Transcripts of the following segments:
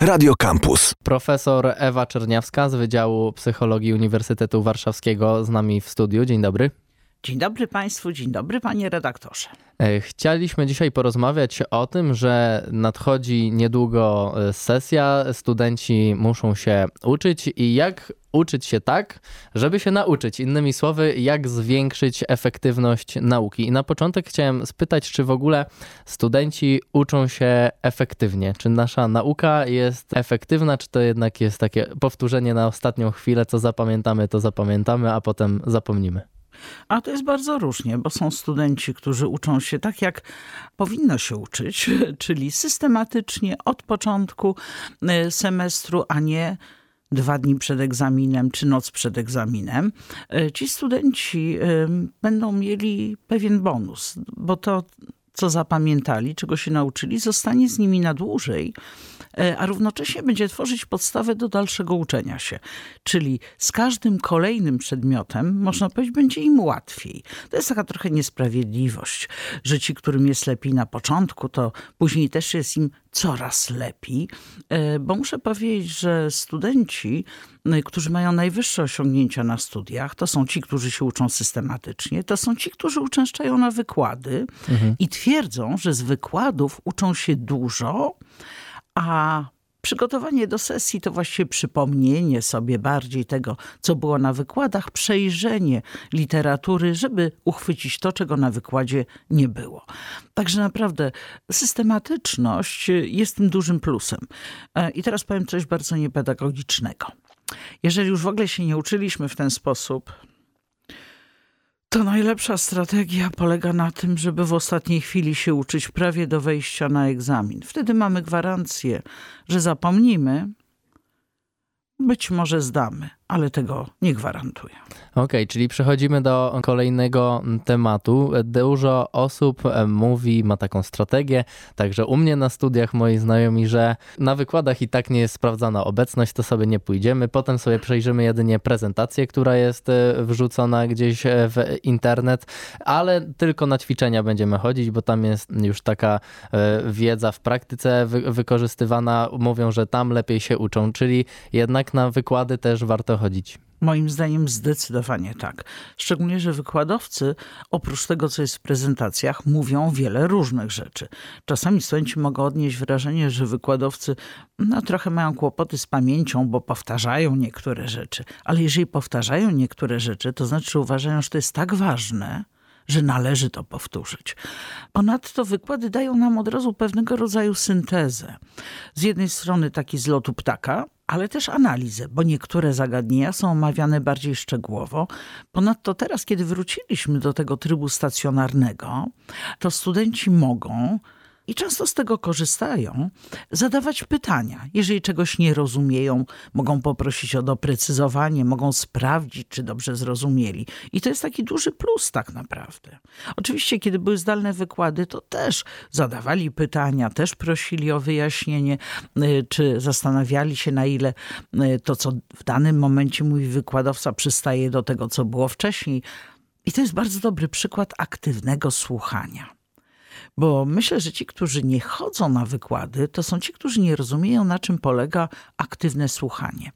Radio Campus. Profesor Ewa Czerniawska z Wydziału Psychologii Uniwersytetu Warszawskiego z nami w studiu. Dzień dobry. Dzień dobry Państwu, dzień dobry Panie redaktorze. E, chcieliśmy dzisiaj porozmawiać o tym, że nadchodzi niedługo e, sesja, studenci muszą się uczyć i jak uczyć się tak, żeby się nauczyć. Innymi słowy, jak zwiększyć efektywność nauki. I na początek chciałem spytać, czy w ogóle studenci uczą się efektywnie? Czy nasza nauka jest efektywna, czy to jednak jest takie powtórzenie na ostatnią chwilę, co zapamiętamy, to zapamiętamy, a potem zapomnimy? A to jest bardzo różnie, bo są studenci, którzy uczą się tak, jak powinno się uczyć, czyli systematycznie od początku y, semestru, a nie dwa dni przed egzaminem czy noc przed egzaminem, y, ci studenci będą mieli pewien bonus, bo to, co zapamiętali, czego się nauczyli, zostanie z nimi na dłużej. E, a równocześnie będzie tworzyć podstawę do dalszego uczenia się. Czyli z każdym kolejnym przedmiotem, można powiedzieć, będzie im łatwiej. To jest taka trochę niesprawiedliwość, że ci, którym jest lepiej na początku, to później też jest im coraz lepiej, e, bo muszę powiedzieć, że studenci, którzy mają najwyższe osiągnięcia na studiach, to są ci, którzy się uczą systematycznie, to są ci, którzy uczęszczają na wykłady mhm. i twierdzą, że z wykładów uczą się dużo, a Przygotowanie do sesji to właściwie przypomnienie sobie bardziej tego, co było na wykładach, przejrzenie literatury, żeby uchwycić to, czego na wykładzie nie było. Także naprawdę systematyczność jest tym dużym plusem. E, I teraz powiem coś bardzo niepedagogicznego. Jeżeli już w ogóle się nie uczyliśmy w ten sposób, to najlepsza strategia polega na tym, żeby w ostatniej chwili się uczyć prawie do wejścia na egzamin. Wtedy mamy gwarancję, że zapomnimy, być może zdamy, ale tego nie gwarantuję. Okej, okay, czyli przechodzimy do kolejnego tematu. Dużo osób e, mówi, ma taką strategię, także u mnie na studiach moi znajomi, że na wykładach i tak nie jest sprawdzana obecność, to sobie nie pójdziemy. Potem sobie przejrzymy jedynie prezentację, która jest e, wrzucona gdzieś e, w internet, ale tylko na ćwiczenia będziemy chodzić, bo tam jest już taka wiedza w praktyce wykorzystywana. Mówią, że tam lepiej się uczą, czyli jednak na wykłady też warto chodzić. Moim zdaniem zdecydowanie tak. Szczególnie, że wykładowcy oprócz tego, co jest w prezentacjach, mówią wiele różnych rzeczy. Czasami studenci mogą odnieść wrażenie, że wykładowcy no, trochę mają kłopoty z pamięcią, bo powtarzają niektóre rzeczy. Ale jeżeli powtarzają niektóre rzeczy, to znaczy, że uważają, że to jest tak ważne, że należy to powtórzyć. Ponadto wykłady dają nam od razu pewnego rodzaju syntezę. Z jednej strony taki z lotu ptaka, ale też analizę, bo niektóre zagadnienia są omawiane bardziej szczegółowo. Ponadto teraz, kiedy wróciliśmy do tego trybu stacjonarnego, to studenci mogą i często z tego korzystają, zadawać pytania. Jeżeli czegoś nie rozumieją, mogą poprosić o doprecyzowanie, mogą sprawdzić, czy dobrze zrozumieli. I to jest taki duży plus tak naprawdę. Oczywiście, kiedy były zdalne wykłady, to też zadawali pytania, też prosili o wyjaśnienie, y, czy zastanawiali się, na ile y, to, co w danym momencie mówi wykładowca, przystaje do tego, co było wcześniej. I to jest bardzo dobry przykład aktywnego słuchania. Bo myślę, że ci, którzy nie chodzą na wykłady, to są ci, którzy nie rozumieją, na czym polega aktywne słuchanie.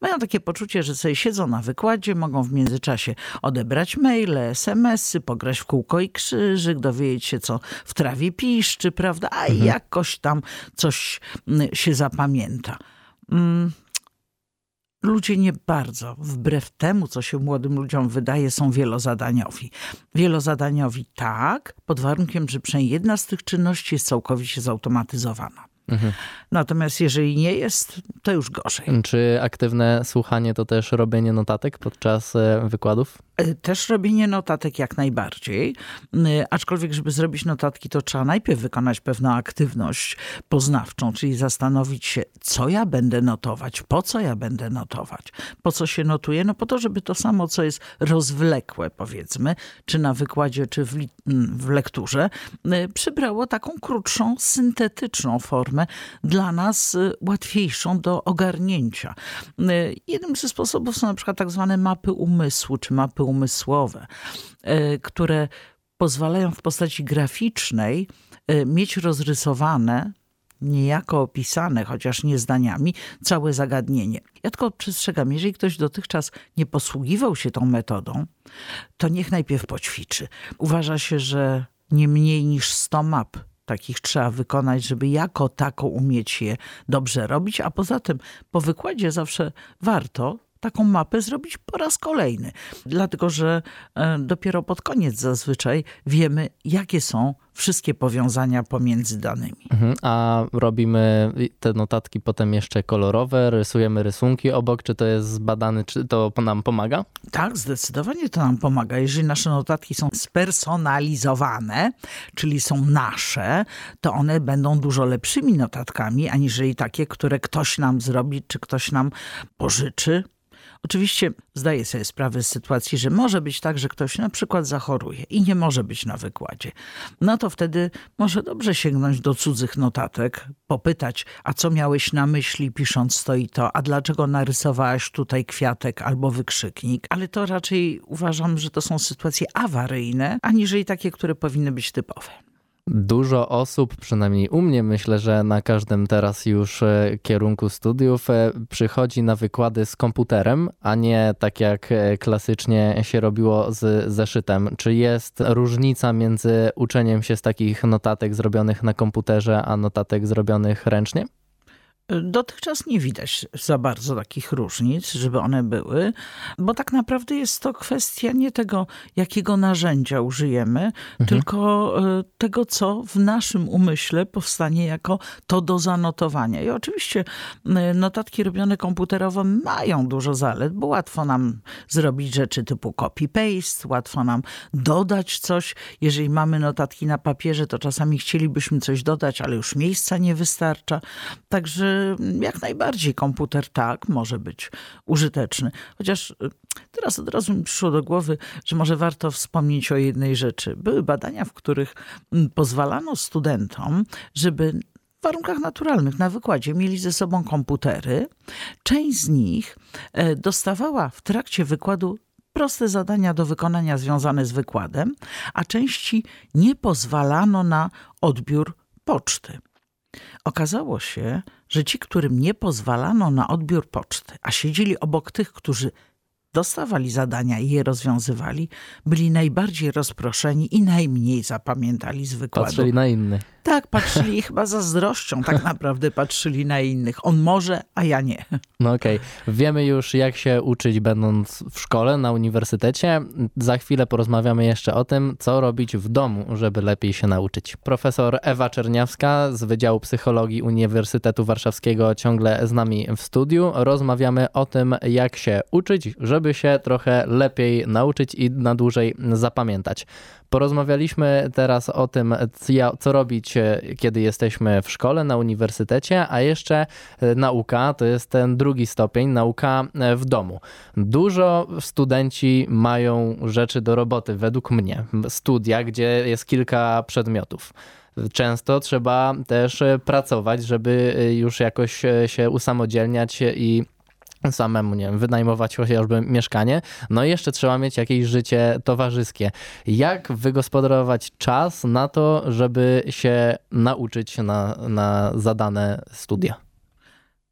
Mają takie poczucie, że sobie siedzą na wykładzie, mogą w międzyczasie odebrać maile, smsy, pograć w kółko i krzyżyk, dowiedzieć się, co w trawie piszczy, prawda? A mhm. jakoś tam coś mm, się zapamięta. Mm ludzie nie bardzo, wbrew temu, co się młodym ludziom wydaje, są wielozadaniowi. Wielozadaniowi tak, pod warunkiem, że przynajmniej jedna z tych czynności jest całkowicie zautomatyzowana. Mhm. Natomiast jeżeli nie jest, to już gorzej. Czy aktywne słuchanie to też robienie notatek podczas e, wykładów? E, też robienie notatek jak najbardziej, e, aczkolwiek żeby zrobić notatki, to trzeba najpierw wykonać pewną aktywność poznawczą, czyli zastanowić się, co ja będę notować, po co ja będę notować, po co się notuje, no po to, żeby to samo, co jest rozwlekłe powiedzmy, czy na wykładzie, czy w, w lekturze, przybrało taką krótszą, syntetyczną formę, dla nas y, łatwiejszą do ogarnięcia. Y, jednym ze sposobów są na przykład tak zwane mapy umysłu, czy mapy umysłowe, y, które pozwalają w postaci graficznej mieć rozrysowane niejako opisane, chociaż nie zdaniami, całe zagadnienie. Ja tylko przestrzegam, jeżeli ktoś dotychczas nie posługiwał się tą metodą, to niech najpierw poćwiczy. Uważa się, że nie mniej niż 100 map takich trzeba wykonać, żeby jako tako umieć je dobrze robić, a poza tym po wykładzie zawsze warto taką mapę zrobić po raz kolejny. Dlatego, że e, dopiero pod koniec zazwyczaj wiemy, jakie są wszystkie powiązania pomiędzy danymi. Mhm, a robimy te notatki potem jeszcze kolorowe, rysujemy rysunki obok, czy to jest zbadane, czy to nam pomaga? Tak, zdecydowanie to nam pomaga. Jeżeli nasze notatki są spersonalizowane, czyli są nasze, to one będą dużo lepszymi notatkami, aniżeli takie, które ktoś nam zrobi, czy ktoś nam pożyczy. Oczywiście zdaję sobie sprawę z sytuacji, że może być tak, że ktoś na przykład zachoruje i nie może być na wykładzie. No to wtedy może dobrze sięgnąć do cudzych notatek, popytać, a co miałeś na myśli pisząc to i to, a dlaczego narysowałaś tutaj kwiatek albo wykrzyknik. Ale to raczej uważam, że to są sytuacje awaryjne, aniżeli takie, które powinny być typowe. Dużo osób, przynajmniej u mnie, myślę, że na każdym teraz już e, kierunku studiów e, przychodzi na wykłady z komputerem, a nie tak jak e, klasycznie się robiło z zeszytem. Czy jest różnica między uczeniem się z takich notatek zrobionych na komputerze, a notatek zrobionych ręcznie? Dotychczas nie widać za bardzo takich różnic, żeby one były, bo tak naprawdę jest to kwestia nie tego, jakiego narzędzia użyjemy, mhm. tylko e, tego, co w naszym umyśle powstanie jako to do zanotowania. I oczywiście e, notatki robione komputerowo mają dużo zalet, bo łatwo nam zrobić rzeczy typu copy-paste, łatwo nam dodać coś. Jeżeli mamy notatki na papierze, to czasami chcielibyśmy coś dodać, ale już miejsca nie wystarcza. Także jak najbardziej komputer tak może być użyteczny. Chociaż y, teraz od razu mi przyszło do głowy, że może warto wspomnieć o jednej rzeczy. Były badania, w których mm, pozwalano studentom, żeby w warunkach naturalnych na wykładzie mieli ze sobą komputery. Część z nich e, dostawała w trakcie wykładu proste zadania do wykonania związane z wykładem, a części nie pozwalano na odbiór poczty. Okazało się, że ci, którym nie pozwalano na odbiór poczty, a siedzieli obok tych, którzy dostawali zadania i je rozwiązywali, byli najbardziej rozproszeni i najmniej zapamiętali z wykładu. Patrzyli na innych. Tak, patrzyli chyba zazdrością, tak naprawdę patrzyli na innych. On może, a ja nie. No okej. Okay. Wiemy już, jak się uczyć, będąc w szkole, na uniwersytecie. Za chwilę porozmawiamy jeszcze o tym, co robić w domu, żeby lepiej się nauczyć. Profesor Ewa Czerniawska z Wydziału Psychologii Uniwersytetu Warszawskiego ciągle z nami w studiu. Rozmawiamy o tym, jak się uczyć, żeby się trochę lepiej nauczyć i na dłużej zapamiętać. Porozmawialiśmy teraz o tym, co robić, e, kiedy jesteśmy w szkole, na uniwersytecie, a jeszcze e, nauka to jest ten drugi stopień, nauka e, w domu. Dużo studenci mają rzeczy do roboty, według mnie. Studia, gdzie jest kilka przedmiotów często trzeba też pracować, żeby już jakoś się usamodzielniać i samemu, nie wiem, wynajmować chociażby mieszkanie. No i jeszcze trzeba mieć jakieś życie towarzyskie. Jak wygospodarować czas na to, żeby się nauczyć na, na zadane studia?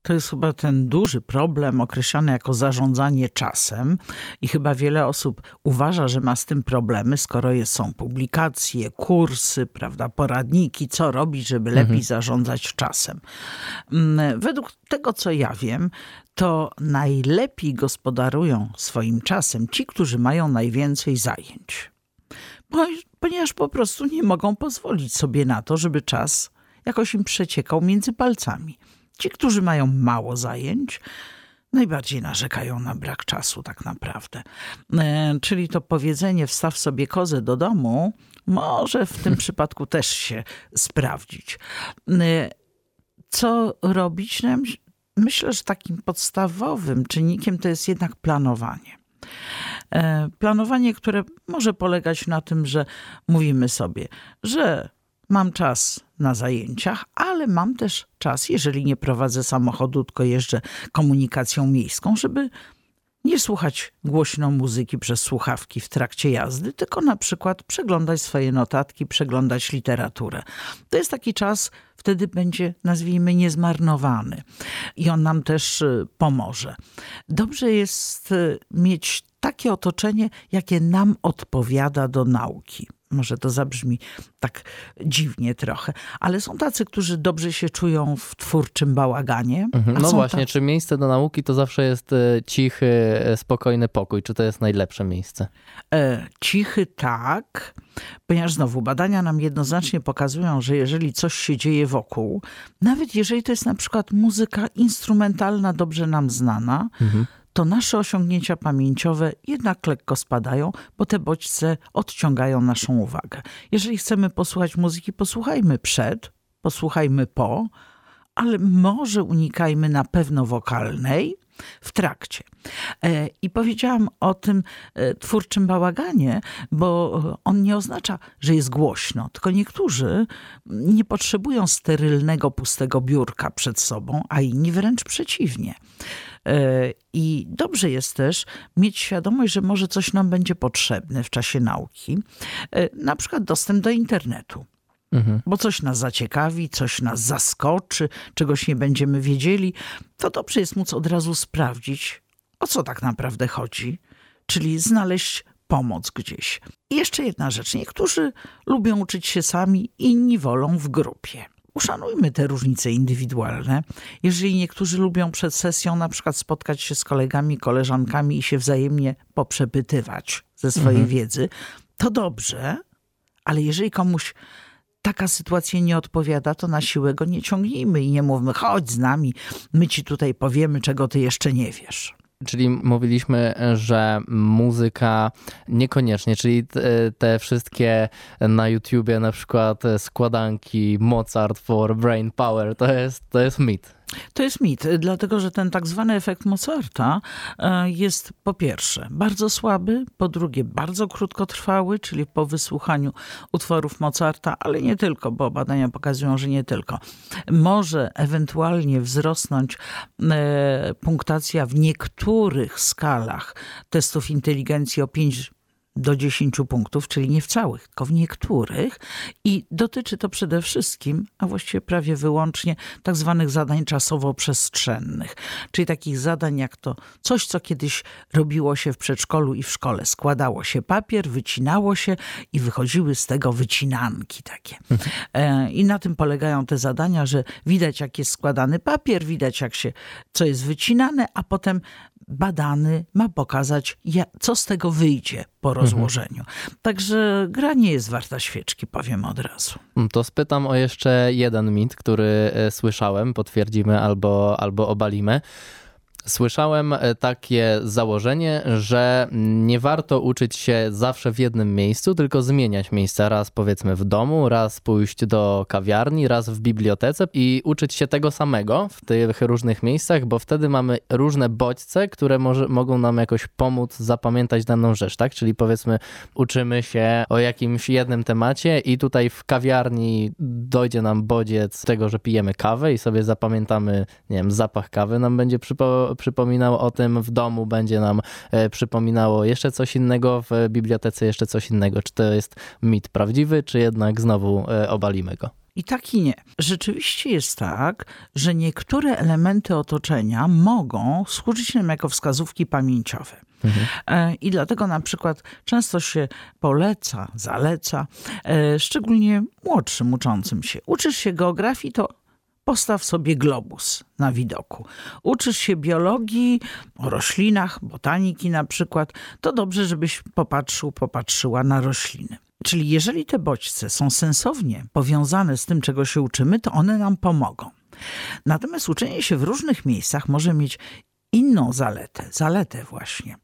To jest chyba ten duży problem określany jako zarządzanie czasem i chyba wiele osób uważa, że ma z tym problemy, skoro jest, są publikacje, kursy, prawda, poradniki, co robić, żeby lepiej mhm. zarządzać czasem. Mm, według tego, co ja wiem, to najlepiej gospodarują swoim czasem ci, którzy mają najwięcej zajęć. Ponieważ po prostu nie mogą pozwolić sobie na to, żeby czas jakoś im przeciekał między palcami. Ci, którzy mają mało zajęć, najbardziej narzekają na brak czasu, tak naprawdę. E, czyli to powiedzenie: wstaw sobie kozę do domu, może w tym przypadku też się sprawdzić. E, co robić? No, myślę, że takim podstawowym czynnikiem to jest jednak planowanie. E, planowanie, które może polegać na tym, że mówimy sobie, że mam czas na zajęciach, ale mam też czas, jeżeli nie prowadzę samochodu, tylko jeżdżę komunikacją miejską, żeby nie słuchać głośno muzyki przez słuchawki w trakcie jazdy, tylko na przykład przeglądać swoje notatki, przeglądać literaturę. To jest taki czas, wtedy będzie, nazwijmy, niezmarnowany i on nam też y, pomoże. Dobrze jest y, mieć takie otoczenie, jakie nam odpowiada do nauki. Może to zabrzmi tak dziwnie trochę, ale są tacy, którzy dobrze się czują w twórczym bałaganie. Mhm. No właśnie, tacy... czy miejsce do nauki to zawsze jest e, cichy, e, spokojny pokój? Czy to jest najlepsze miejsce? E, cichy tak, ponieważ znowu badania nam jednoznacznie pokazują, że jeżeli coś się dzieje wokół, nawet jeżeli to jest na przykład muzyka instrumentalna, dobrze nam znana, mhm to nasze osiągnięcia pamięciowe jednak lekko spadają, bo te bodźce odciągają naszą uwagę. Jeżeli chcemy posłuchać muzyki, posłuchajmy przed, posłuchajmy po, ale może unikajmy na pewno wokalnej w trakcie. E, I powiedziałam o tym e, twórczym bałaganie, bo on nie oznacza, że jest głośno, tylko niektórzy nie potrzebują sterylnego, pustego biurka przed sobą, a inni wręcz przeciwnie. E, I dobrze jest też mieć świadomość, że może coś nam będzie potrzebne w czasie nauki, e, na przykład dostęp do internetu. Mhm. Bo coś nas zaciekawi, coś nas zaskoczy, czegoś nie będziemy wiedzieli, to dobrze jest móc od razu sprawdzić, o co tak naprawdę chodzi, czyli znaleźć pomoc gdzieś. I jeszcze jedna rzecz. Niektórzy lubią uczyć się sami, inni wolą w grupie uszanujmy te różnice indywidualne. Jeżeli niektórzy lubią przed sesją na przykład spotkać się z kolegami, koleżankami i się wzajemnie poprzepytywać ze swojej mhm. wiedzy, to dobrze, ale jeżeli komuś taka sytuacja nie odpowiada, to na siłę go nie ciągnijmy i nie mówmy, chodź z nami, my ci tutaj powiemy, czego ty jeszcze nie wiesz. Czyli mówiliśmy, że muzyka niekoniecznie, czyli te wszystkie na YouTubie na przykład składanki Mozart for Brain Power, to jest, to jest mit. To jest mit, dlatego że ten tak zwany efekt Mozarta e, jest po pierwsze bardzo słaby, po drugie bardzo krótkotrwały, czyli po wysłuchaniu utworów Mozarta, ale nie tylko, bo badania pokazują, że nie tylko. Może ewentualnie wzrosnąć e, punktacja w niektórych skalach testów inteligencji o 5 do 10 punktów, czyli nie w całych, tylko w niektórych. I dotyczy to przede wszystkim, a właściwie prawie wyłącznie, tak zwanych zadań czasowo-przestrzennych. Czyli takich zadań jak to coś, co kiedyś robiło się w przedszkolu i w szkole. Składało się papier, wycinało się i wychodziły z tego wycinanki takie. E, I na tym polegają te zadania, że widać jak jest składany papier, widać jak się, co jest wycinane, a potem badany ma pokazać, co z tego wyjdzie po mhm. rozłożeniu. Mhm. Także gra nie jest warta świeczki, powiem od razu. Mm, to spytam o jeszcze jeden mit, który e, słyszałem, potwierdzimy albo, albo obalimy. Słyszałem e, takie założenie, że nie warto uczyć się zawsze w jednym miejscu, tylko zmieniać miejsca. Raz powiedzmy w domu, raz pójść do kawiarni, raz w bibliotece i uczyć się tego samego w tych różnych miejscach, bo wtedy mamy różne bodźce, które może, mogą nam jakoś pomóc zapamiętać daną rzecz, tak? Czyli powiedzmy uczymy się o jakimś jednym temacie i tutaj w kawiarni dojdzie nam bodziec tego, że pijemy kawę i sobie zapamiętamy, nie wiem, zapach kawy nam będzie przypo przypominał o tym, w domu będzie nam e, przypominało jeszcze coś innego, w bibliotece jeszcze coś innego. Czy to jest mit prawdziwy, czy jednak znowu e, obalimy go? I tak i nie. Rzeczywiście jest tak, że niektóre elementy otoczenia mogą służyć nam jako wskazówki pamięciowe. Mhm. E, I dlatego na przykład często się poleca, zaleca, szczególnie młodszym uczącym się. Uczysz się geografii, to Postaw sobie globus na widoku. Uczysz się biologii, o roślinach, botaniki na przykład, to dobrze, żebyś popatrzył, popatrzyła na rośliny. Czyli jeżeli te bodźce są sensownie powiązane z tym, czego się uczymy, to one nam pomogą. Natomiast uczenie się w różnych miejscach może mieć inną zaletę, zaletę właśnie.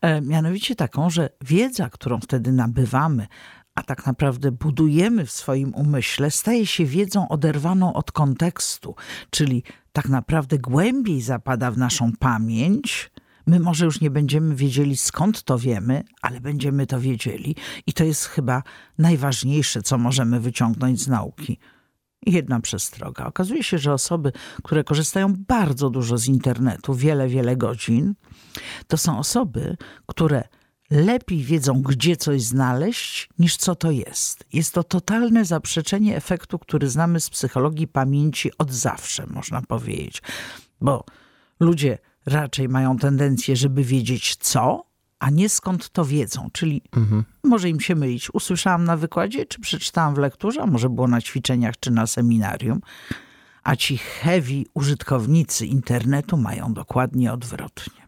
E, mianowicie taką, że wiedza, którą wtedy nabywamy, a tak naprawdę budujemy w swoim umyśle, staje się wiedzą oderwaną od kontekstu, czyli tak naprawdę głębiej zapada w naszą pamięć. My może już nie będziemy wiedzieli skąd to wiemy, ale będziemy to wiedzieli, i to jest chyba najważniejsze, co możemy wyciągnąć z nauki. Jedna przestroga. Okazuje się, że osoby, które korzystają bardzo dużo z internetu, wiele, wiele godzin, to są osoby, które lepiej wiedzą, gdzie coś znaleźć, niż co to jest. Jest to totalne zaprzeczenie efektu, który znamy z psychologii pamięci od zawsze, można powiedzieć. Bo ludzie raczej mają tendencję, żeby wiedzieć co, a nie skąd to wiedzą. Czyli mhm. może im się mylić. Usłyszałam na wykładzie, czy przeczytałam w lekturze, a może było na ćwiczeniach, czy na seminarium. A ci heavy użytkownicy internetu mają dokładnie odwrotnie.